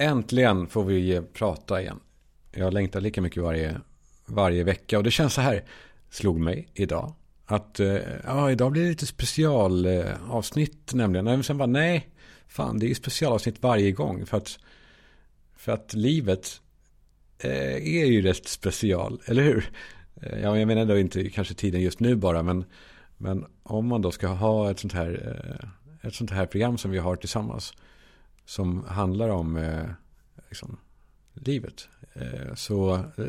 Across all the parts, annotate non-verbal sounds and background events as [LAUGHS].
Äntligen får vi prata igen. Jag längtar lika mycket varje, varje vecka. Och det känns så här, slog mig idag. Att eh, ja, idag blir det lite specialavsnitt eh, nämligen. Och sen bara nej, fan det är ju specialavsnitt varje gång. För att, för att livet eh, är ju rätt special, eller hur? Ja, jag menar då inte kanske tiden just nu bara, men, men om man då ska ha ett sånt här, ett sånt här program som vi har tillsammans som handlar om eh, liksom, livet. Eh, så eh,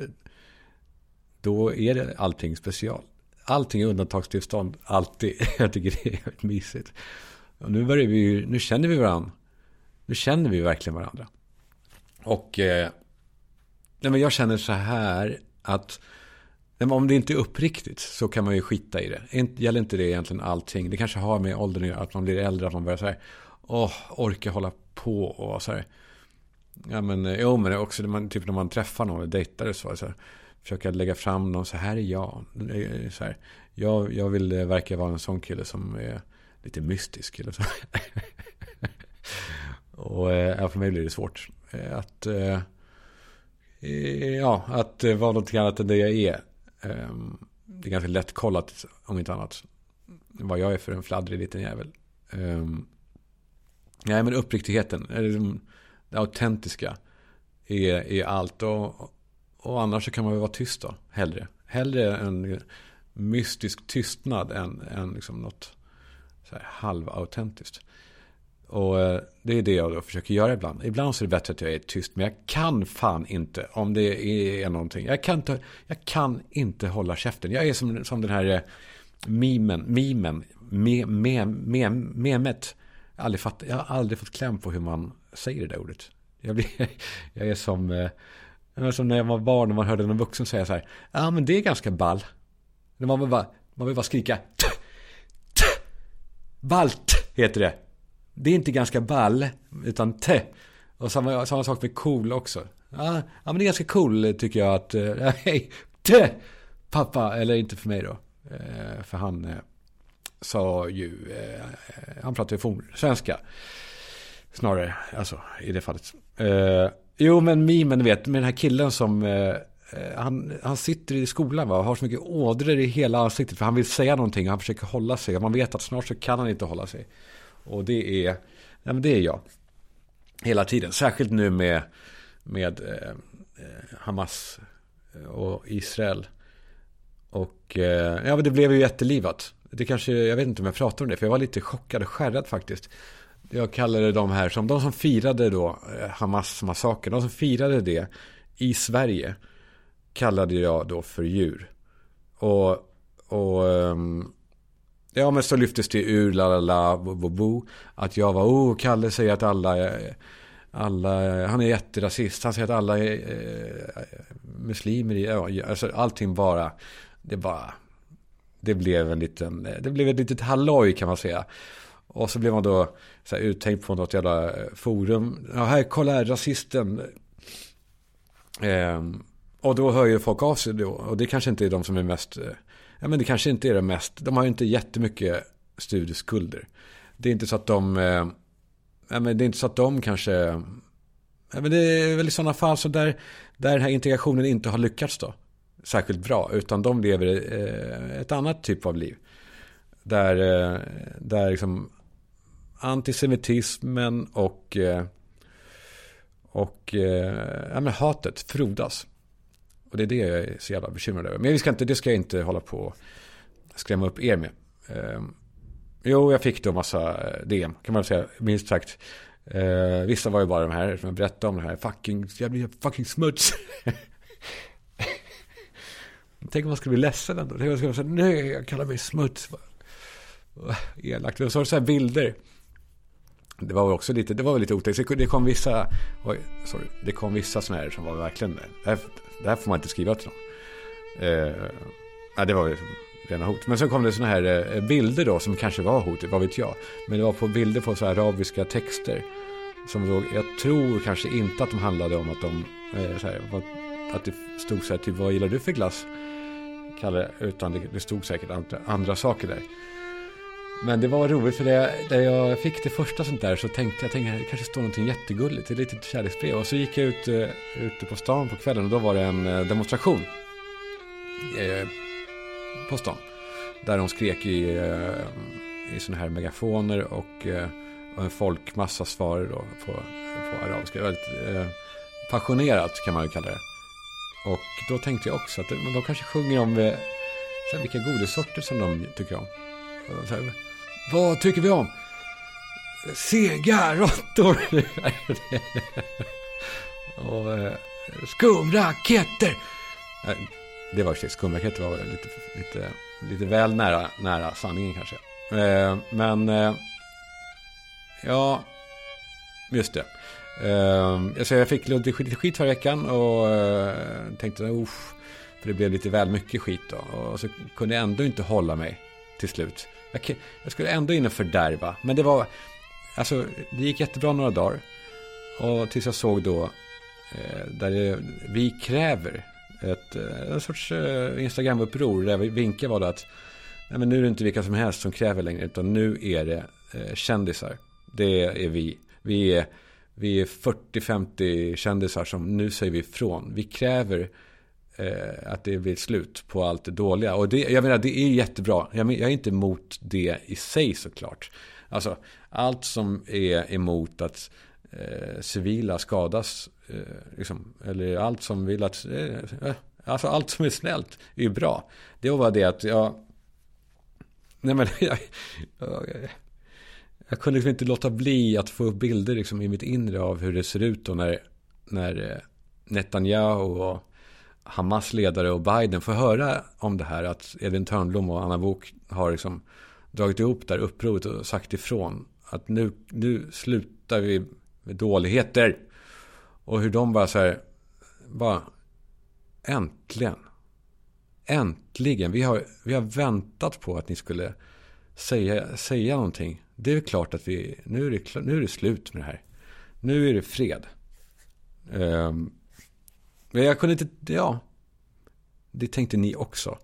då är det allting special. Allting är undantagstillstånd, alltid. [LAUGHS] Jag tycker det är mysigt. Och nu, börjar vi, nu känner vi varandra. Nu känner vi verkligen varandra. Och eh, nej, men jag känner så här att om det inte är uppriktigt så kan man ju skita i det. Gäller inte det egentligen allting? Det kanske har med åldern att göra, att man blir äldre, att man börjar så här, åh, orka hålla på och så här. Ja men, eh, jo men också när man, typ när man träffar någon och dejtar så, så här, försöka lägga fram någon, så här är jag. Så här, jag, jag vill eh, verka vara en sån kille som är lite mystisk eller så. [LAUGHS] och eh, ja, för mig blir det svårt. Att, ja, att vara något annat än det jag är. Ehm, det är ganska lätt kollat, om inte annat, vad jag är för en fladdrig liten jävel. Ehm, Nej, men uppriktigheten, liksom det autentiska är, är allt. Och, och annars så kan man väl vara tyst då, hellre. Hellre en mystisk tystnad än, än liksom något så här halvautentiskt. Och eh, det är det jag då försöker göra ibland. Ibland så är det bättre att jag är tyst. Men jag kan fan inte om det är någonting. Jag kan inte, jag kan inte hålla käften. Jag är som, som den här eh, mimen, mimen, me, me, me, memet jag har, aldrig fatt, jag har aldrig fått kläm på hur man säger det där ordet. Jag, blir, [LAUGHS] jag är som, eh, som när jag var barn och man hörde någon vuxen säga så här. Ja men det är ganska ball. Man vill bara, man vill bara skrika. T, t, ballt heter det. Det är inte ganska ball utan te. Och samma, samma sak med cool också. Ja, ah, men det är ganska cool tycker jag att. Eh, [LAUGHS] hej, te, pappa. Eller inte för mig då. Eh, för han eh, sa ju, eh, han pratade ju svenska. Snarare, alltså i det fallet. Eh, jo men mimen, du vet, med den här killen som eh, eh, han, han sitter i skolan va, och har så mycket ådror i hela ansiktet. För han vill säga någonting och han försöker hålla sig. Och man vet att snart så kan han inte hålla sig. Och det är, ja, men det är jag. Hela tiden. Särskilt nu med, med eh, eh Hamas eh, och Israel. Och eh, ja, men det blev ju jättelivat. Det kanske, jag vet inte om jag pratar om det, för jag var lite chockad och skärrad faktiskt. Jag kallade de här som, de som firade då eh, Hamas-massakern, de som firade det i Sverige kallade jag då för djur. Och, och ehm, ja men så lyftes det ur la la la bo, bo, bo att jag var, oh Kalle säger att alla, eh, alla, han är jätterasist, han säger att alla är eh, muslimer, ja, alltså allting bara, det bara det blev en liten, eh, det blev ett litet halloj kan man säga. Och så blev man då så här, uttänkt på något jävla eh, forum. Ja, här, kolla här, rasisten. Eh, och då hör ju folk av sig då. Och det kanske inte är de som är mest, eh, ja men det kanske inte är det mest, de har ju inte jättemycket studieskulder. Det är inte så att de, eh, ja men det är inte så att de kanske, ja men det är väl i sådana fall så där, där den här integrationen inte har lyckats då särskilt bra. Utan de lever eh, ett annat typ av liv. Där, eh, där liksom antisemitismen och, eh, och ja, men hatet frodas. Och det är det jag är så jävla bekymrad över. Men vi ska inte, det ska jag inte hålla på och skrämma upp er med. Ehm, jo, jag fick då massa DM, kan man säga, minst sagt. vissa var ju bara de här som jag berättade om, det här fucking, jävla fucking smuts. [LAUGHS] Tänk om man skulle bli ledsen ändå. Tänk om man skulle säga, nej, jag kallar mig smuts. Elakt. Och så har du så här bilder. Det var också lite, det var väl lite otäckt. Det kom vissa, oj, sorry. Det kom vissa sådana här som var verkligen, det här, det här får man inte skriva till någon. Eh, ja, det var ju rena hot. Men sen kom det sådana här eh, bilder då som kanske var hot, vad vet jag. Men det var på bilder på så här arabiska texter. Som då, jag tror kanske inte att de handlade om att de, eh, så här, att det stod så här, typ vad gillar du för glass? Kalle, utan det, det stod säkert andra, andra saker där. Men det var roligt för det, när jag fick det första sånt där så tänkte jag tänkte, det kanske står någonting jättegulligt. Det är kärleksbrev. Och så gick jag ut eh, ute på stan på kvällen och då var det en eh, demonstration. eh, på stan. Där de skrek i, eh, i sådana här megafoner och, och en folkmassa svarade då på, på arabiska. Väldigt passionerat kan man ju kalla det. Och då tänkte jag också att de kanske sjunger om eh, så här, vilka godissorter som de tycker om. Så här, vad tycker vi om? Sega råttor. [LAUGHS] och eh, skumraketer. Det var skumraketer var lite, lite, lite väl nära, nära sanningen kanske. Eh, men eh, ja, just det. Ehm, alltså jag fick lite skit förra veckan och eh, tänkte, usch. För det blev lite väl mycket skit då. Och så kunde jag ändå inte hålla mig till slut. Jag, jag skulle ändå in och fördärva. Men det var... Alltså, det gick jättebra några dagar. Och tills jag såg då eh, där det, vi kräver ett eh, en sorts eh, Instagram-uppror. Där vinkar var det att nej, men nu är det inte vilka som helst som kräver längre. Utan nu är det eh, kändisar. Det är vi. Vi är, vi är 40-50 kändisar som nu säger vi ifrån. Vi kräver eh, att det blir slut på allt det dåliga. Och det, jag menar, det är jättebra. Jag, jag är inte emot det i sig såklart. Alltså, allt som är emot att eh, civila skadas, eh, liksom, eller allt som vill att, eh, eh alltså allt som är snällt är ju bra. Det var bara det att jag, nej men [LAUGHS] jag, jag, kunde liksom inte låta bli att få upp bilder liksom i mitt inre av hur det ser ut då när, när eh, Netanyahu och Hamas ledare och Biden får höra om det här att Edvin Törnblom och Anna Bok har liksom dragit ihop det här upproret och sagt ifrån att nu, nu slutar vi med dåligheter. Och hur de bara så här, bara äntligen. Äntligen. Vi har, vi har väntat på att ni skulle säga, säga någonting. Det är klart att vi, nu är det, nu är det slut med det här. Nu är det fred. Um, men jag kunde inte, ja. Det tänkte ni också.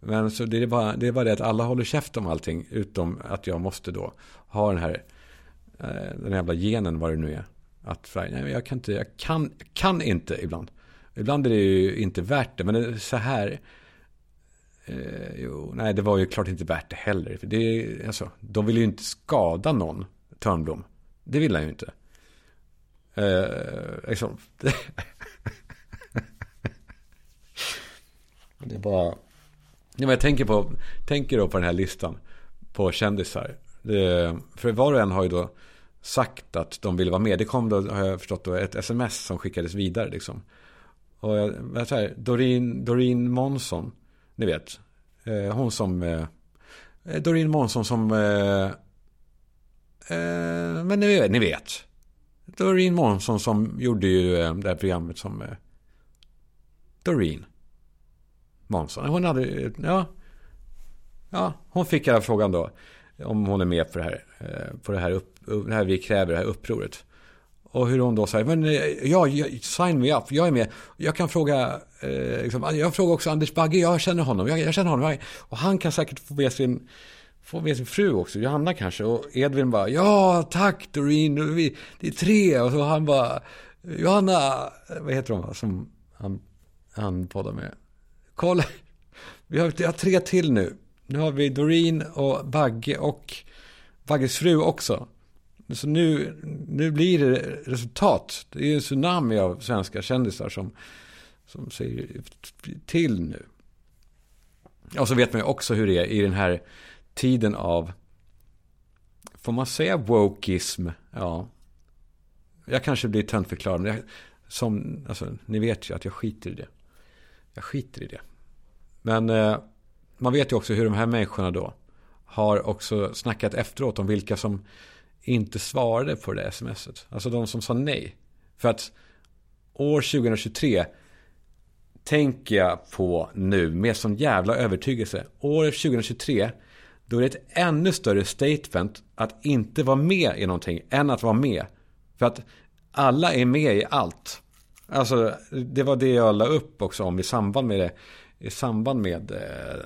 Men så det är, bara, det är bara det att alla håller käft om allting. Utom att jag måste då ha den här, eh, den jävla genen vad det nu är. Att nej, jag kan inte, jag kan, kan inte ibland. Ibland är det ju inte värt det. Men det är så här. Eh, jo, nej, det var ju klart inte värt det heller. För det, alltså, de vill ju inte skada någon, Törnblom. Det vill han ju inte. Eh, liksom. [LAUGHS] Det är bara... Ja, jag tänker, på, tänker då på den här listan på kändisar. Det, för var och en har ju då sagt att de ville vara med. Det kom då, har jag förstått, då, ett sms som skickades vidare. Liksom. Och jag, så här, Doreen, Doreen Månsson, ni vet. Eh, hon som... Eh, eh, Doreen Månsson som... Eh, eh, men ni vet, ni vet. Doreen Månsson som gjorde ju eh, det här programmet som... Eh, Doreen. Månsson. Hon hade, ja. Ja, hon fick hela frågan då. Om hon är med på det här, eh, på det här, upp, det här vi kräver, det här upproret. Och hur hon då säger, men eh, ja, sign me up, jag är med. Jag kan fråga, eh, liksom, ah, jag frågar också Anders Bagge, jag känner honom, jag, jag känner honom. och han kan säkert få med sin, få med sin fru också, Johanna kanske. Och Edvin bara, ja tack Doreen, vi, det är tre. Och så han bara, Johanna, eh, vad heter hon som han, han poddar med? Kolla, [LAUGHS] vi har, vi har tre till nu. Nu har vi Doreen och Bagge och Bagges fru också. Så nu, nu blir det resultat. Det är en tsunami av svenska kändisar som, som säger till nu. Och så vet man ju också hur det är i den här tiden av, får man säga wokeism? Ja. Jag kanske blir töntförklarad, men jag, som, alltså, ni vet ju att jag skiter i det. Jag skiter i det. Men eh, man vet ju också hur de här människorna då har också snackat efteråt om vilka som inte svarade på det smset. Alltså de som sa nej. För att år 2023 tänker jag på nu med sån jävla övertygelse. År 2023 då är det ett ännu större statement att inte vara med i någonting än att vara med. För att alla är med i allt. Alltså, det var det jag la upp också om i samband med det. I samband med eh,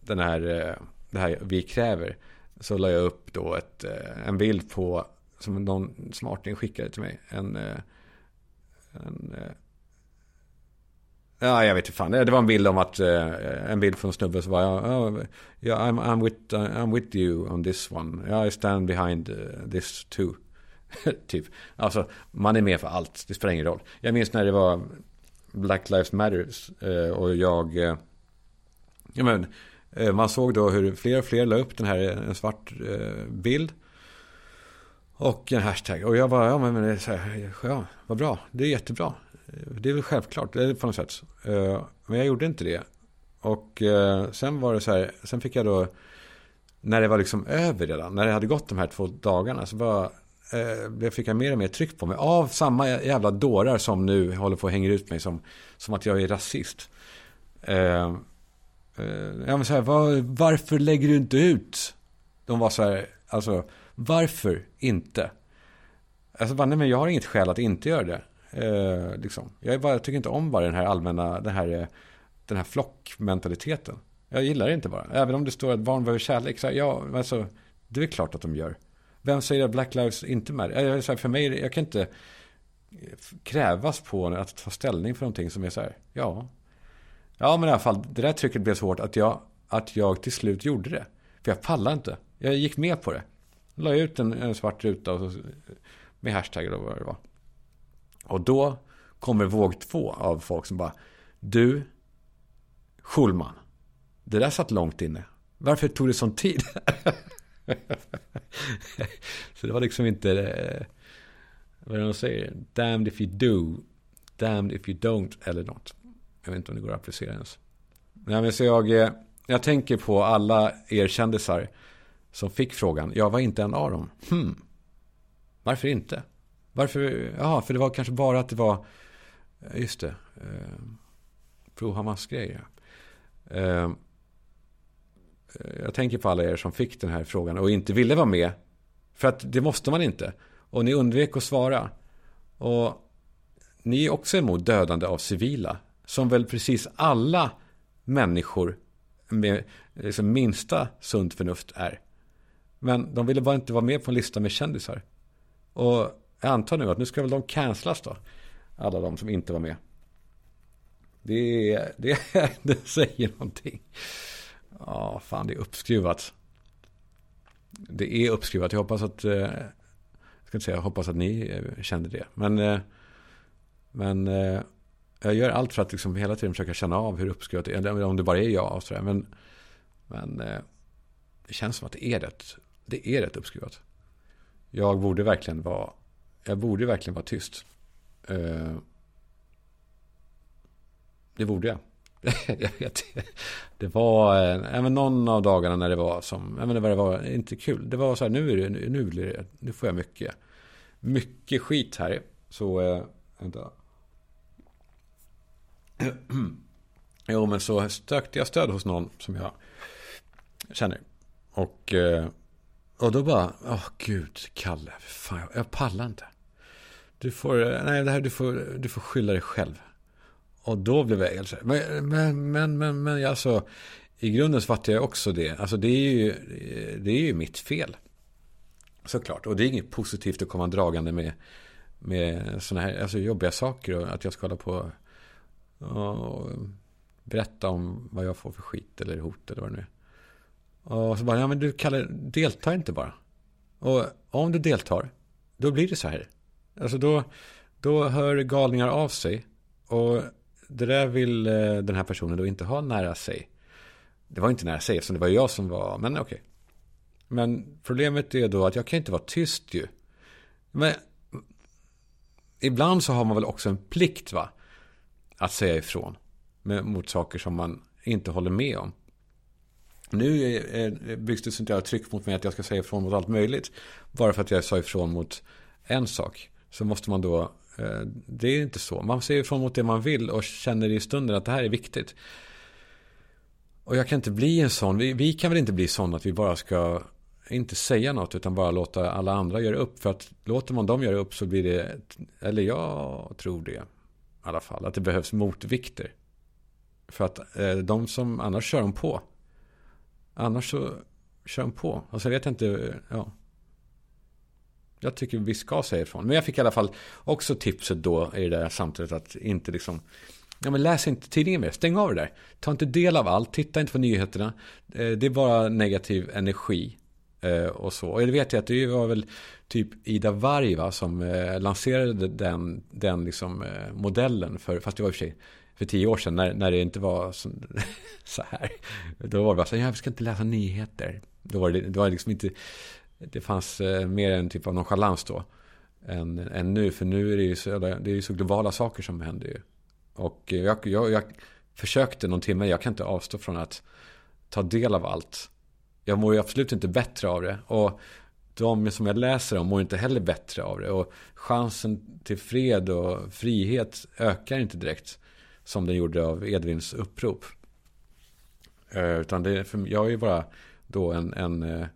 den här, eh, det här vi kräver så la jag upp då ett, eh, en bild på, som någon smarting skickade till mig. En, eh, en eh, Ja, jag vet inte fan. Det var en bild om att, en bild från en snubbe som var, Oh, yeah, I'm, I'm, with, uh, I'm with you on this one. Yeah, I stand behind this too. [LAUGHS] typ. Alltså, man är med för allt. Det spelar ingen roll. Jag minns när det var Black Lives Matters och jag... Jag men, Eh, man såg då hur fler och fler la upp den här, en svart eh, bild. Och en hashtag. Och jag bara, ja men, men så här, ja, vad bra. Det är jättebra. Det är väl självklart, det är på något sätt. Eh, men jag gjorde inte det. Och sen var det så här, sen fick jag då, när det var liksom över redan, när det hade gått de här två dagarna, så bara jag fick jag mer och mer tryck på mig. Av samma jävla dårar som nu håller på att hänga ut mig som, som att jag är rasist. Eh, ja, men så här, var, varför lägger du inte ut? De var så här, alltså, varför inte? Alltså, bara, nej, men jag har inget skäl att inte göra det. Eh, liksom. jag, bara, jag tycker inte om bara den här allmänna, den här, eh, den här flockmentaliteten. Jag gillar det inte bara. Även om det står att barn behöver kärlek. Så här, ja, alltså, det är klart att de gör. Vem säger att Black Lives inte med? Eh, jag, så här, för mig, jag kan inte krävas på att ta ställning för någonting som är så här, ja, Ja, men i alla fall, det där trycket blev så hårt att jag, att jag till slut gjorde det. För jag pallade inte. Jag gick med på det. Jag la ut en, en svart ruta och så, med hashtaggar och vad det var. Och då kommer våg två av folk som bara Du, Schulman. Det där satt långt inne. Varför tog det sån tid? [LAUGHS] så det var liksom inte, eh, vad är det de säger? Damned if you do, damned if you don't eller något. Jag vet inte om det går att applicera ens. Nej, men så jag, eh, jag tänker på alla er kändisar som fick frågan. Jag var inte en av dem. Hmm. Varför inte? Varför? Ja, för det var kanske bara att det var... Eh, just det. Eh, Brohammars. Ehm, eh, jag tänker på alla er som fick den här frågan och inte ville vara med. För att det måste man inte. Och ni undvek att svara. Och ni är också emot dödande av civila som väl precis alla människor med liksom minsta sunt förnuft är. Men de ville bara inte vara med på en lista med kändisar. Och jag antar nu att nu ska väl de cancelas då. Alla de som inte var med. Det, [LAUGHS] det, det säger någonting. Ja, fan det är uppskruvat. Det är uppskruvat. Jag hoppas att... Eh, jag ska inte säga jag hoppas att ni eh, kände det. Men... Eh, men jag gör allt för att liksom hela tiden försöka känna av hur uppskruvat det är. Eller om det bara är jag och sådär. Men, men eh, det känns som att det är rätt, det är rätt uppskruvat. Jag borde verkligen vara, jag borde verkligen vara tyst. Eh, det borde jag. [LAUGHS] jag vet Det var eh, även någon av dagarna när det var som, jag menar vad det var, inte kul. Det var så här, nu är det, nu, blir det, nu får jag mycket, mycket skit här. Så, äh, vänta. [CLEARS THROAT] jo, men så sökte jag stöd hos någon som jag känner. Och, eh, och då bara, åh oh, gud, Kalle, fan, jag, jag pallar inte. Du får, nej, det här, du får, du får skylla dig själv. Och då blev jag helt så men, men, men, men, men alltså, i grunden så fattar jag också det. Alltså det är ju, det är ju mitt fel. Såklart. Och det är inget positivt att komma dragande med, med sådana här alltså jobbiga saker. Och att jag ska hålla på och eh, berätta om vad jag får för skit eller hot eller vad det nu är. Och så bara, ja men du Kalle, delta inte bara. Och om du deltar, då blir det så här. Alltså då, då hör galningar av sig. Och det där vill eh, den här personen då inte ha nära sig. Det var inte nära sig eftersom det var jag som var, men okej. Okay. Men problemet är då att jag kan inte vara tyst ju. Men ibland så har man väl också en plikt va att säga ifrån med, mot saker som man inte håller med om. Nu byggs det sånt jävla tryck mot mig att jag ska säga ifrån mot allt möjligt. Bara för att jag sa ifrån mot en sak. Så måste man då, eh, det är inte så. Man säger ifrån mot det man vill och känner i stunden att det här är viktigt. Och jag kan inte bli en sån, vi, vi kan väl inte bli sån att vi bara ska inte säga något utan bara låta alla andra göra upp. För att låter man dem göra upp så blir det, eller jag tror det, i alla fall. Att det behövs motvikter. För att eh, de som annars kör de på. Annars så kör de på. Alltså, Och så vet jag inte, eh, ja. Jag tycker vi ska säga ifrån. Men jag fick i alla fall också tipset då i det där samtalet att inte liksom Ja, men läs inte tidningen mer. Stäng av det där. Ta inte del av allt. Titta inte på nyheterna. Eh, det är bara negativ energi. Eh, och så. Och det vet jag att det var väl typ Ida Varg va, som eh, lanserade den, den liksom, eh, modellen. För, fast det var i och för sig för tio år sedan när, när det inte var så, [LAUGHS] så här. Då var det bara så här, jag ska inte läsa nyheter. Då var det, det var liksom inte, det fanns eh, mer en typ av nonchalans då. Än, än nu, för nu är det ju så, det är ju så globala saker som händer ju. Och jag, jag, jag försökte någon timme, jag kan inte avstå från att ta del av allt. Jag mår ju absolut inte bättre av det. Och de som jag läser om mår inte heller bättre av det. Och chansen till fred och frihet ökar inte direkt. Som den gjorde av Edvins upprop. Eh, utan det, för jag är ju bara då en, en, eh,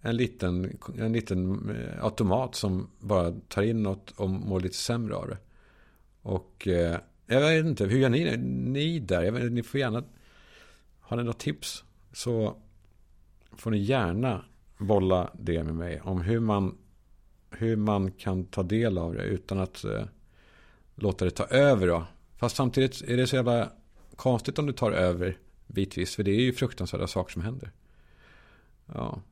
en, liten, en liten eh, automat som bara tar in något och mår lite sämre av det. Och jag vet inte, hur gör ni, ni där? Jag vet, ni får gärna... Har ni något tips? Så får ni gärna bolla det med mig. Om hur man, hur man kan ta del av det utan att eh, låta det ta över. Då. Fast samtidigt är det så jävla konstigt om du tar över bitvis. För det är ju fruktansvärda saker som händer. Ja.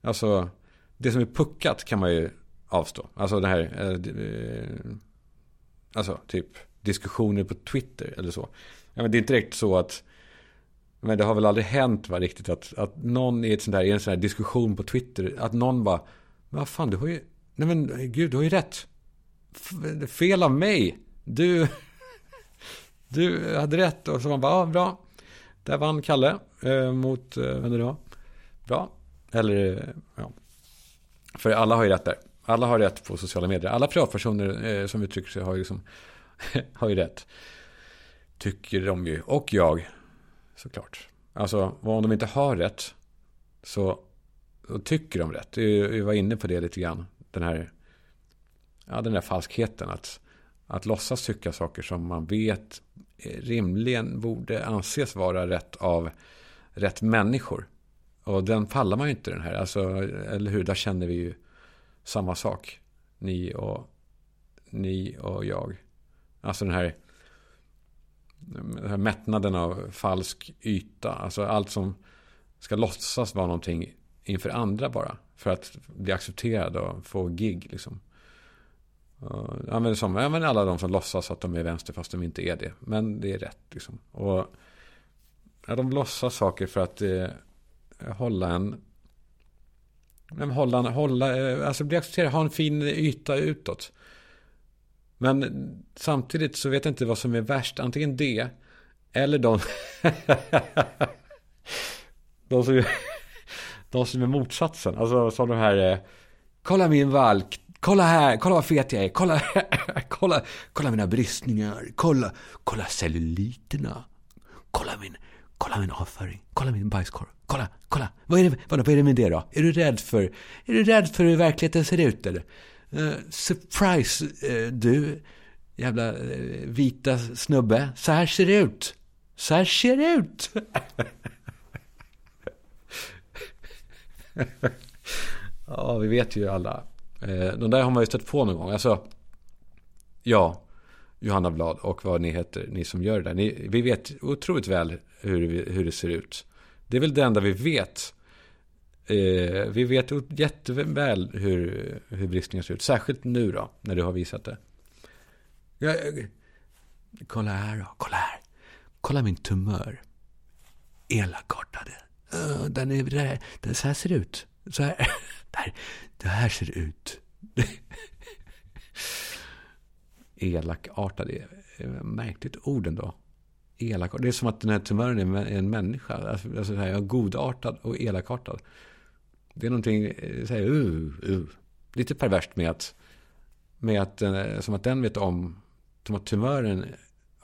Alltså, det som är puckat kan man ju avstå. Alltså det här... Eh, eh alltså, typ diskussioner på Twitter eller så. Ja, men det är inte direkt så att men det har väl aldrig hänt va, riktigt att, att någon i, ett sånt där, i en sån här diskussion på Twitter, att någon bara, vad fan du har ju, nej men gud du har ju rätt. Fel av mig. Du, [LAUGHS] du hade rätt. Och så man bara, ja bra. Där vann Kalle eh, mot, eh, vem det var. Bra. Eller, eh, ja. För alla har ju rätt där. Alla har rätt på sociala medier. Alla privatpersoner eh, som uttrycker sig har ju liksom [LAUGHS] har ju rätt. Tycker de ju. Och jag. Såklart. Alltså, om de inte har rätt. Så, tycker de rätt. Vi var inne på det lite grann. Den här, ja, den här falskheten. Att, att låtsas tycka saker som man vet eh, rimligen borde anses vara rätt av rätt människor. Och den pallar man ju inte den här. Alltså, eller hur? Där känner vi ju samma sak. Ni och, ni och jag. Alltså den här, den här mättnaden av falsk yta. Alltså allt som ska låtsas vara någonting inför andra bara. För att bli accepterad och få gig liksom. Jag använder, som, jag använder alla de som låtsas att de är vänster fast de inte är det. Men det är rätt liksom. Och ja, de låtsas saker för att eh, hålla en hålla, hålla, eh, alltså bli accepterad, ha en fin yta utåt. Men samtidigt så vet jag inte vad som är värst. Antingen det eller de... [LAUGHS] de, som, de som är motsatsen. Alltså som de här... Eh, kolla min valk. Kolla här. Kolla vad fet jag är. Kolla, [LAUGHS] kolla, kolla mina bristningar. Kolla, kolla celluliterna. Kolla min, kolla min avföring. Kolla min bajskorv. Kolla, kolla. Vad är, det, vad, vad är det med det då? Är du rädd för, är du rädd för hur verkligheten ser ut eller? Eh, surprise, eh, du jävla eh, vita snubbe. Så här ser det ut. Så här ser det ut. [LAUGHS] ja, vi vet ju alla. De där har man ju stött på någon gång. Alltså, ja, Johanna Blad och vad ni heter, ni som gör det där. Ni, vi vet otroligt väl hur, hur det ser ut. Det är väl det enda vi vet Eh, vi vet jätteväl hur, hur bristningar ser ut. Särskilt nu då, när du har visat det. Ja, eh, kolla här då, kolla här. Kolla min tumör. Elakartade. Uh, den är, där, den, så här ser det ut. Så här, [LAUGHS] där, det här ser det ut. [LAUGHS] Elakartad är märkligt ord ändå. Elak. Det är som att den här tumören är en människa. Alltså, alltså jag är godartad och elakartad. Det är någonting, eh, så här, uh, uh, lite perverst med att, med att, eh, som att den vet om, som att tumören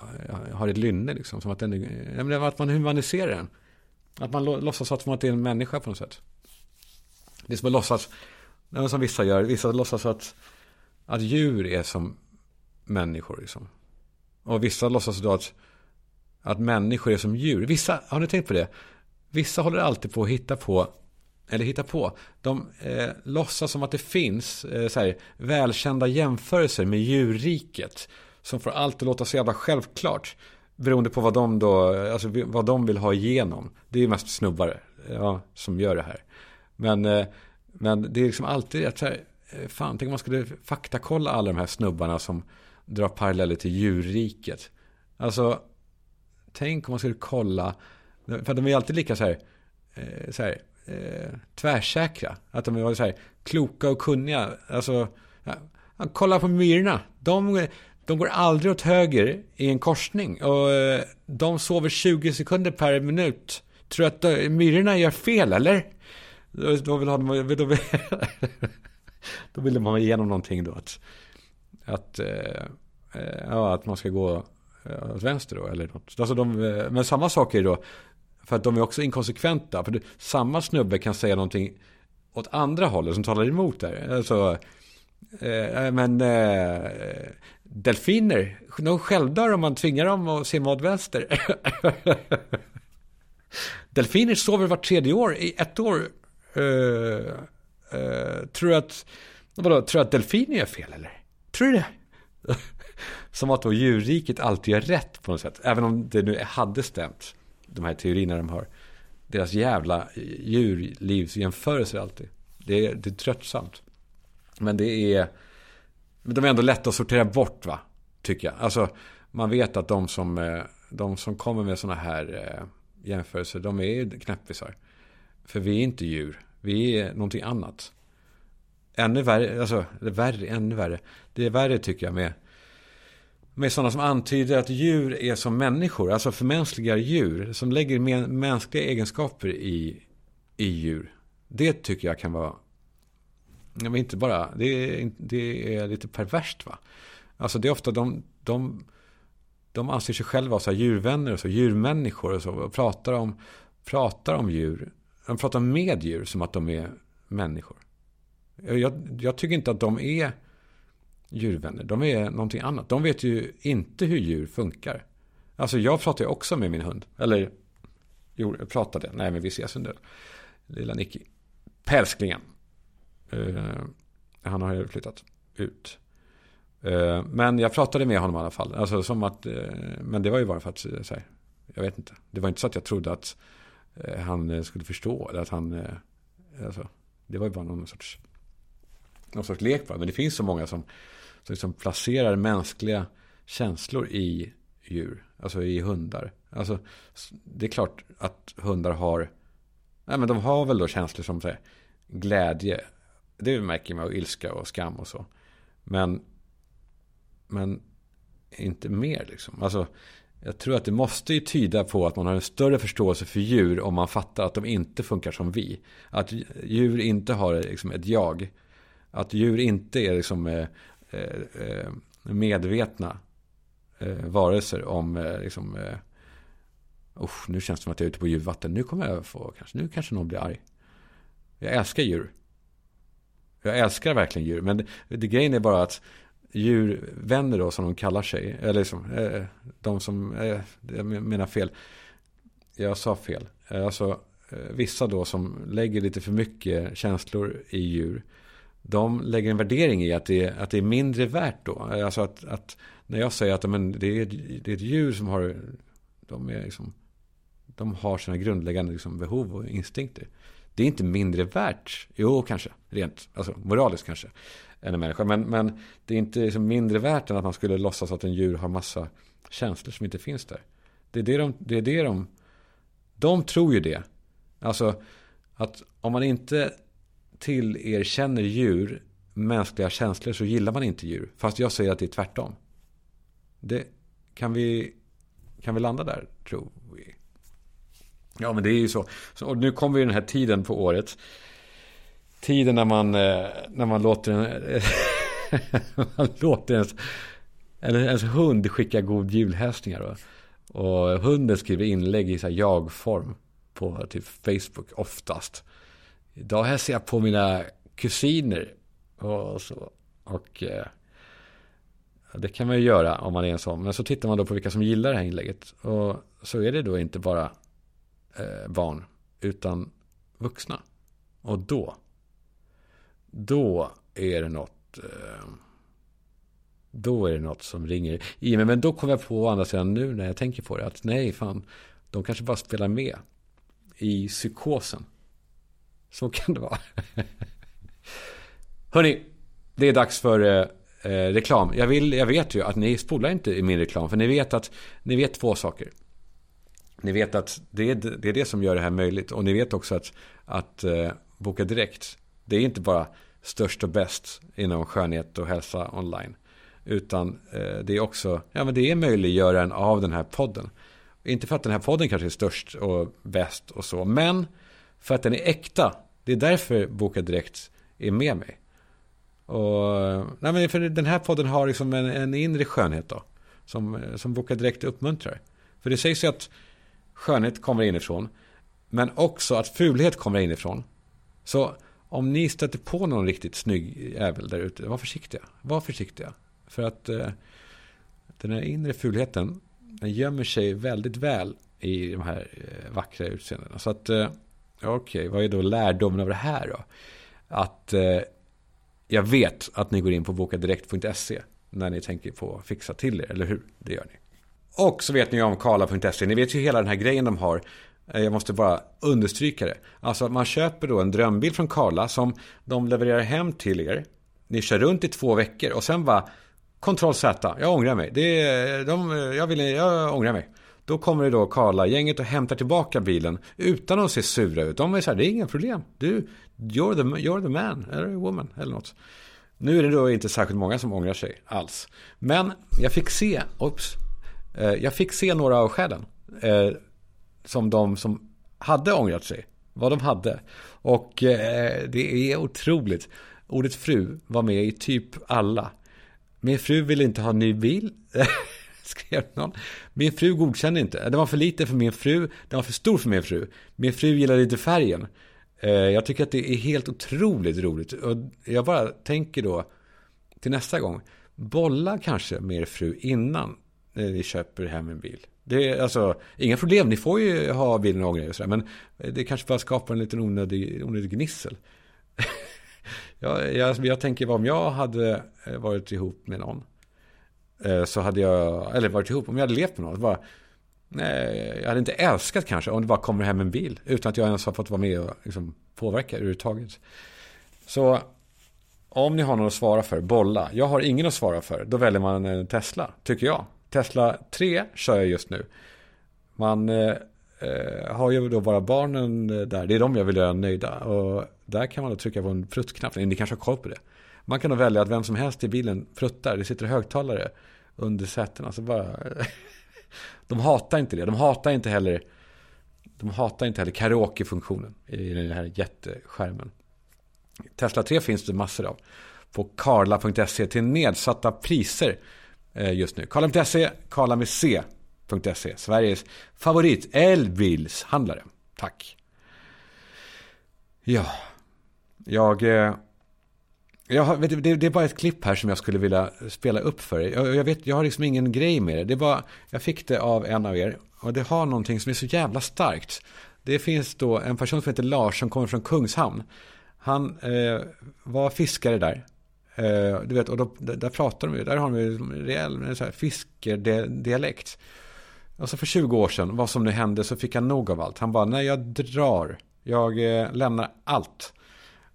eh, har ett lynne liksom. Som att, den, att man humaniserar den. Att man låtsas att man är en människa på något sätt. Det är som att låtsas, som vissa gör, vissa låtsas att, att djur är som människor liksom. Och vissa låtsas då att, att människor är som djur. Vissa, har ni tänkt på det? Vissa håller alltid på att hitta på eller hitta på, de eh, låtsas som att det finns eh, så här, välkända jämförelser med djurriket. Som får allt att låta så jävla självklart. Beroende på vad de då, alltså vad de vill ha igenom. Det är ju mest snubbar eh, ja, som gör det här. Men, eh, men det är liksom alltid att så här, eh, fan, tänk om man skulle faktakolla alla de här snubbarna som drar paralleller till djurriket. Alltså, tänk om man skulle kolla, för de är alltid lika så här, eh, så här eh, tvärsäkra. Att de var så här kloka och kunniga. Alltså, ja, kolla på myrorna. De, de går aldrig åt höger i en korsning. Och eh, de sover 20 sekunder per minut. Tror att de, myrorna gör fel, eller? Då vill, ha, då, vill, då vill [LAUGHS] man igenom någonting då. Att, att, eh, eh, ja, att man ska gå åt vänster då. Eller något. Alltså de, men samma sak är då för att de är också inkonsekventa. För samma snubbe kan säga någonting åt andra hållet som talar emot det. Alltså, eh, eh, men eh, delfiner, de självdör om man tvingar dem att simma åt vänster. delfiner sover vart tredje år i ett år. Eh, eh tror du att, vadå, tror att delfiner är fel eller? Tror du det? [LAUGHS] Som att då djurriket alltid gör rätt på något sätt. Även om det nu hade stämt de här teorierna de har. Deras jävla djurlivsjämförelser alltid. Det är, det är tröttsamt. Men det är... Men de är ändå lätta att sortera bort va? Tycker jag. Alltså man vet att de som, eh, de som kommer med sådana här eh, jämförelser. De är knäppisar. För vi är inte djur. Vi är någonting annat. Ännu värre, alltså värre, ännu värre. Det är värre tycker jag med med sådana som antyder att djur är som människor, alltså förmänskligar djur, som lägger mänskliga egenskaper i, i djur. Det tycker jag kan vara, men inte bara, det är, det är lite perverst va. Alltså det är ofta de, de, de anser sig själva vara djurvänner och så, djurmänniskor och så, och pratar om, pratar om djur. De pratar med djur som att de är människor. Jag, jag tycker inte att de är djurvänner. De är någonting annat. De vet ju inte hur djur funkar. Alltså jag pratar ju också med min hund. Eller, jo, jag pratade. Nej, men vi ses en del. Lilla Nicky. Pälsklingen. Uh, han har ju flyttat ut. Uh, men jag pratade med honom i alla fall. Alltså som att, uh, men det var ju bara för att, så här, jag vet inte. Det var inte så att jag trodde att han skulle förstå. Eller att han, alltså, det var ju bara någon sorts, någon sorts lek bara. Men det finns så många som som liksom placerar mänskliga känslor i djur. Alltså i hundar. Alltså, det är klart att hundar har... Nej, men de har väl då känslor som här, glädje. Det märker man, och ilska och skam och så. Men, men inte mer liksom. Alltså, jag tror att det måste ju tyda på att man har en större förståelse för djur om man fattar att de inte funkar som vi. Att djur inte har liksom ett jag. Att djur inte är liksom eh, Eh, eh, medvetna eh, varelser om eh, liksom, usch, nu känns det som att jag är ute på djurvatten. Nu kommer jag få, kanske, nu kanske någon blir arg. Jag älskar djur. Jag älskar verkligen djur. Men det, det grejen är bara att djurvänner då som de kallar sig. Eller liksom, eh, de som, eh, jag menar fel. Jag sa fel. Alltså vissa då som lägger lite för mycket känslor i djur de lägger en värdering i att det, är, att det är mindre värt då. Alltså att, att när jag säger att men, det, är, det är ett djur som har, de, är liksom, de har sina grundläggande liksom, behov och instinkter. Det är inte mindre värt, jo kanske, rent alltså, moraliskt kanske, än en människa. Men, men det är inte liksom mindre värt än att man skulle låtsas att en djur har massa känslor som inte finns där. Det är det de, det är det de, de tror ju det. Alltså att om man inte tillerkänner djur mänskliga känslor så gillar man inte djur. Fast jag säger att det är tvärtom. Det, kan, vi, kan vi landa där, tror vi? Ja, men det är ju så. så och nu kommer ju den här tiden på året. Tiden när man, eh, när man låter en, [LAUGHS] man låter ens, eller ens hund skicka god julhälsningar. Och hunden skriver inlägg i jag-form på typ Facebook oftast. Idag hälsar jag på mina kusiner och så. Och eh, det kan man ju göra om man är en sån. Men så tittar man då på vilka som gillar det här inlägget. Och så är det då inte bara eh, barn, utan vuxna. Och då, då är det något, eh, då är det något som ringer i mig. Men då kommer jag på å andra sidan nu när jag tänker på det att nej, fan, de kanske bara spelar med i psykosen. Så kan det vara. [LAUGHS] Hörni, det är dags för eh, eh, reklam. Jag, vill, jag vet ju att ni spolar inte i min reklam. För ni vet att ni vet två saker. Ni vet att det är, det är det som gör det här möjligt. Och ni vet också att, att eh, Boka Direkt, det är inte bara störst och bäst inom skönhet och hälsa online. Utan eh, det är också, ja men det är möjliggöraren av den här podden. Inte för att den här podden kanske är störst och bäst och så, men för att den är äkta. Det är därför Boka Direkt är med mig. Och, nej men för den här podden har liksom en, en inre skönhet då. Som, som Boka Direkt uppmuntrar. För det sägs ju att skönhet kommer inifrån. Men också att fulhet kommer inifrån. Så om ni stöter på någon riktigt snygg jävel där ute, var försiktiga. Var försiktiga. För att eh, den här inre fulheten, den gömmer sig väldigt väl i de här eh, vackra utseendena. Så att, eh, okej, okay, vad är då lärdomen av det här då? Att eh, jag vet att ni går in på bokadirekt.se när ni tänker på att fixa till er, eller hur? Det gör ni. Och så vet ni om Karla.se. Ni vet ju hela den här grejen de har. Eh, jag måste bara understryka det. Alltså att man köper då en drömbil från Karla som de levererar hem till er. Ni kör runt i två veckor och sen bara Kontroll Z, jag ångrar mig. Det de, jag, vill, jag ångrar mig. Då kommer det då Karla-gänget och hämtar tillbaka bilen utan att se sura ut. De är så här, det är inga problem. Du, you're the, you're the man, eller woman, eller något. Nu är det då inte särskilt många som ångrar sig alls. Men jag fick se, oops, eh, jag fick se några av skälen. Eh, som de som hade ångrat sig, vad de hade. Och eh, det är otroligt. Ordet fru var med i typ alla. Min fru ville inte ha ny bil. [LAUGHS] skrev någon. Min fru godkände inte. Den var för liten för min fru. Den var för stor för min fru. Min fru gillade inte färgen. Eh, jag tycker att det är helt otroligt roligt. Och jag bara tänker då till nästa gång. Bolla kanske med er fru innan eh, ni köper hem en bil. Det är alltså inga problem. Ni får ju ha bilen och grejer och sådär. Men eh, det kanske bara skapar en liten onödig, onödig gnissel. [LAUGHS] jag, jag, jag tänker om jag hade varit ihop med någon. Eh, så hade jag, eller varit ihop, om jag hade levt med någon. Bara, nej, jag hade inte älskat kanske om det bara kommer hem en bil. Utan att jag ens har fått vara med och liksom påverka överhuvudtaget. Så om ni har något att svara för, bolla. Jag har ingen att svara för. Då väljer man en Tesla, tycker jag. Tesla 3 kör jag just nu. Man eh, eh, har ju då bara barnen eh, där. Det är de jag vill göra nöjda. Och där kan man då trycka på en pruttknapp. Ni kanske har koll på det. Man kan nog välja att vem som helst i bilen pruttar. Det sitter högtalare under sätena. Så alltså bara... [LAUGHS] de hatar inte det. De hatar inte heller... De hatar inte heller karaokefunktionen. i den här jätteskärmen. Tesla 3 finns det massor av. På karla.se till nedsatta priser eh, just nu. Karla.se, Karla med C.se. Sveriges favorit elbilshandlare. Tack. Ja, jag eh, jag har, vet, det, det, är bara ett klipp här som jag skulle vilja spela upp för er. Jag, jag, vet, jag har liksom ingen grej med det. det var, jag fick det av en av er. Och det har någonting som är så jävla starkt. Det finns då en person som heter Lars som kommer från Kungshamn. Han eh, var fiskare där. Eh, du vet, och då, där pratar de ju, där har de ju liksom rejäl fiskerdialekt. Och så för 20 år sedan, vad som nu hände, så fick han nog av allt. Han bara, nej jag drar. Jag eh, lämnar allt.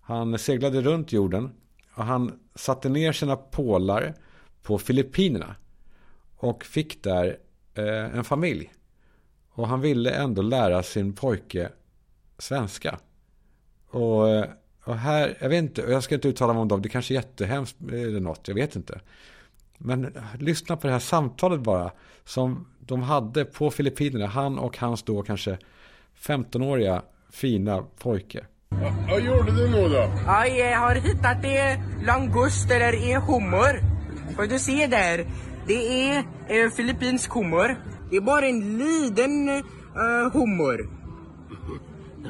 Han seglade runt jorden och han satte ner sina pålar på Filippinerna. Och fick där eh, en familj. Och han ville ändå lära sin pojke svenska. Och, eh, och här, jag vet inte, jag ska inte uttala mig om dem, det kanske är jättehemskt eh, eller något, jag vet inte. Men eh, lyssna på det här samtalet bara. Som de hade på Filippinerna, han och hans då kanske 15-åriga fina pojke. Vad gjorde du nu då? Ja, jag har hittat en langust eller en hummer. Får du se där? Det är en filippinsk hummer. Det är bara en liten uh, hummer. [LAUGHS]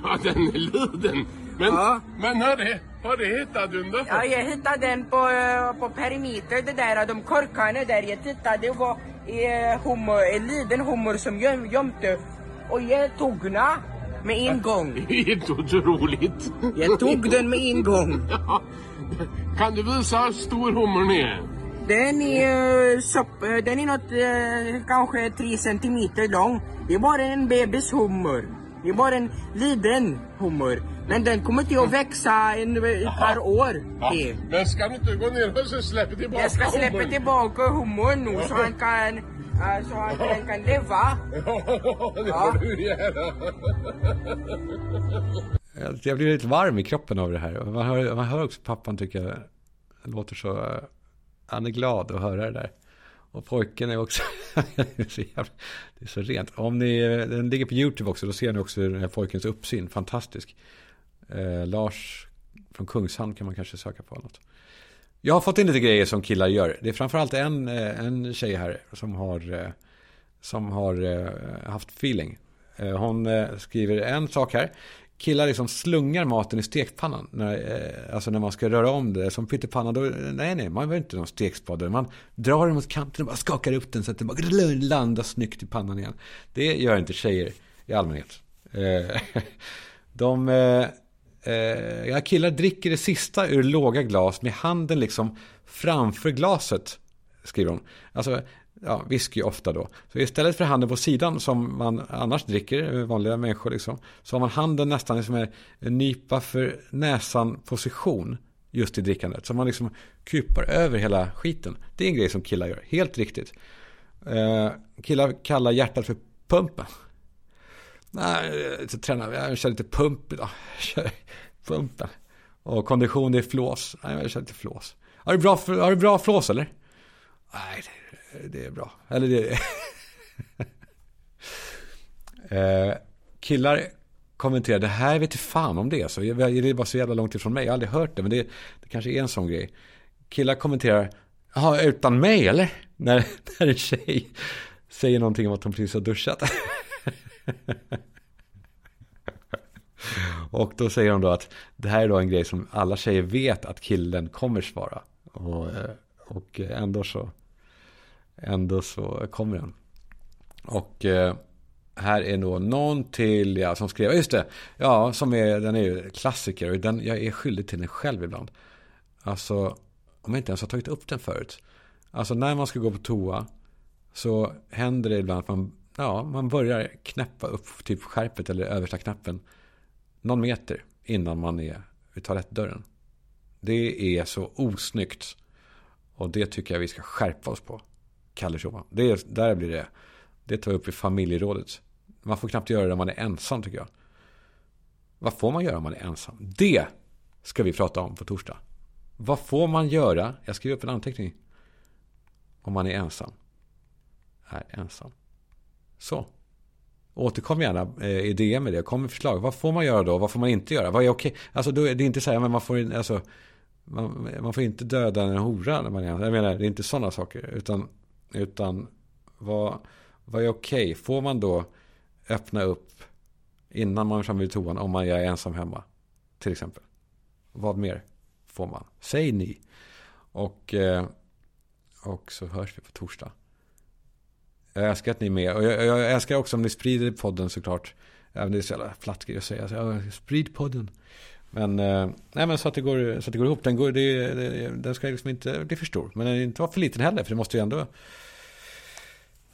Ja, den är liten. Men, Ja. men hörru, hörru, hittade du den då? Ja, jag hittade den på, uh, på perimeter, det där, de korkarna där. Jag tittade, det var en hummer, en liten hummer som göm, gömde. Och jag tog den. Med en gång. Helt [LAUGHS] otroligt. Jag tog den med en gång. [LAUGHS] Ja. Kan du visa hur stor hummern är? Den är, eh, sopp, eh, den är något, eh, kanske tre centimeter lång. Det är bara en bebishummer. Det är bara en liten hummer. Men den kommer inte att växa en, ett par år till. Men ska du inte gå ner och så släppa tillbaka Jag ska släppa hummern? tillbaka hummern nu så han kan, så han kan, kan leva. [LAUGHS] Ja, det får du göra. Jag blir lite varm i kroppen av det här. Man hör, man hör också pappan tycka det låter så... Han är glad att höra det där. Och pojken är också... [LAUGHS] det, är så jävla, det är så rent. Om ni, den ligger på YouTube också. Då ser ni också den här pojkens uppsyn. Fantastisk. Eh, Lars från Kungshamn kan man kanske söka på. Något. Jag har fått in lite grejer som killar gör. Det är framförallt en, eh, en tjej här som har, eh, som har eh, haft feeling. Hon skriver en sak här. Killar liksom slungar maten i stekpannan. När, alltså när man ska röra om det. Som pyttipanna. Då, nej, nej, man behöver inte någon stekspade. Man drar den mot kanten och bara skakar upp den så att den bara landar snyggt i pannan igen. Det gör inte tjejer i allmänhet. [LAUGHS] De... Eh, ja, killar dricker det sista ur låga glas med handen liksom framför glaset. Skriver hon. Alltså, ja, whisky ofta då. Så istället för handen på sidan som man annars dricker, eh, vanliga människor liksom. Så har man handen nästan liksom som en en nypa för näsan position. Just i drickandet. Så man liksom kupar över hela skiten. Det är en grej som killar gör. Helt riktigt. Eh, killar kallar hjärtat för pumpen. Nej, jag tränar, jag kör lite pump idag. [LAUGHS] Kör Pumpen. Och kondition det är flås. Nej, jag kör lite flås. Har du bra, har du bra flås eller? Nej, det, det är bra. Eller det är [LAUGHS] eh, Killar kommenterar, det här vet inte fan om det är så. Det är bara så jävla långt ifrån mig. Jag har aldrig hört det, men det, det kanske är en sån grej. Killar kommenterar, jaha, utan mig eller? [LAUGHS] När, när en tjej säger någonting om att hon precis har duschat. [LAUGHS] Och då säger de då att det här är då en grej som alla tjejer vet att killen kommer svara. Och, eh, och ändå så, ändå så kommer den. Och eh, här är nog någon till, ja, som skrev, just det, ja, som är, den är ju klassiker. Och den, jag är skyldig till den själv ibland. Alltså, om jag inte ens har tagit upp den förut. Alltså när man ska gå på toa så händer det ibland att man, ja, man börjar knäppa upp typ skärpet eller översta knappen någon meter innan man är vid toalettdörren. Det är så osnyggt. Och det tycker jag vi ska skärpa oss på. Kalle Schumann. Det där blir det. Det tar jag upp i familjerådet. Man får knappt göra det om man är ensam tycker jag. Vad får man göra om man är ensam? Det ska vi prata om på torsdag. Vad får man göra? Jag skriver upp en anteckning. Om man är ensam. Är ensam. Så. Återkom gärna eh, i DM med det. Kom med förslag. Vad får man göra då? Vad får man inte göra? Vad är okej? Alltså då är det inte så här, men man får, alltså, man, man får inte döda en hora när man är Jag menar, det är inte sådana saker. Utan, utan vad, vad är okej? Får man då öppna upp innan man är framme vid toan om man är ensam hemma? Till exempel. Vad mer får man? Säg ni. Och, eh, och så hörs vi på torsdag. Jag älskar att ni är med. Och jag, jag älskar också om ni sprider podden såklart. Även det är så jävla platt grej att säga. Så, ja, sprid podden. Men, eh, nej, men så, att det går, så att det går ihop. Den, går, det, det, den ska liksom inte bli för stor. Men den inte vara för liten heller. För det måste ju ändå...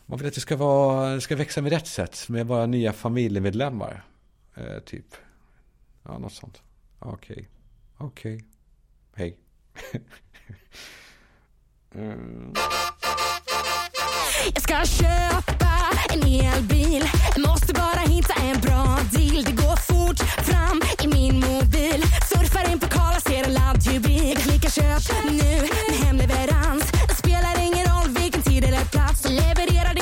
Man vill att det ska, vara, det ska växa med rätt sätt. Med bara nya familjemedlemmar. Eh, typ. Ja, något sånt. Okej. Okay. Okej. Okay. Hej. [LAUGHS] mm. Jag ska köpa en elbil Måste bara hitta en bra deal. Det går fort fram i min mobil. Surfar in på Karla, ser en laddhybrid. Klickar köp nu med hemleverans Det Spelar ingen roll vilken tid eller plats. Levererar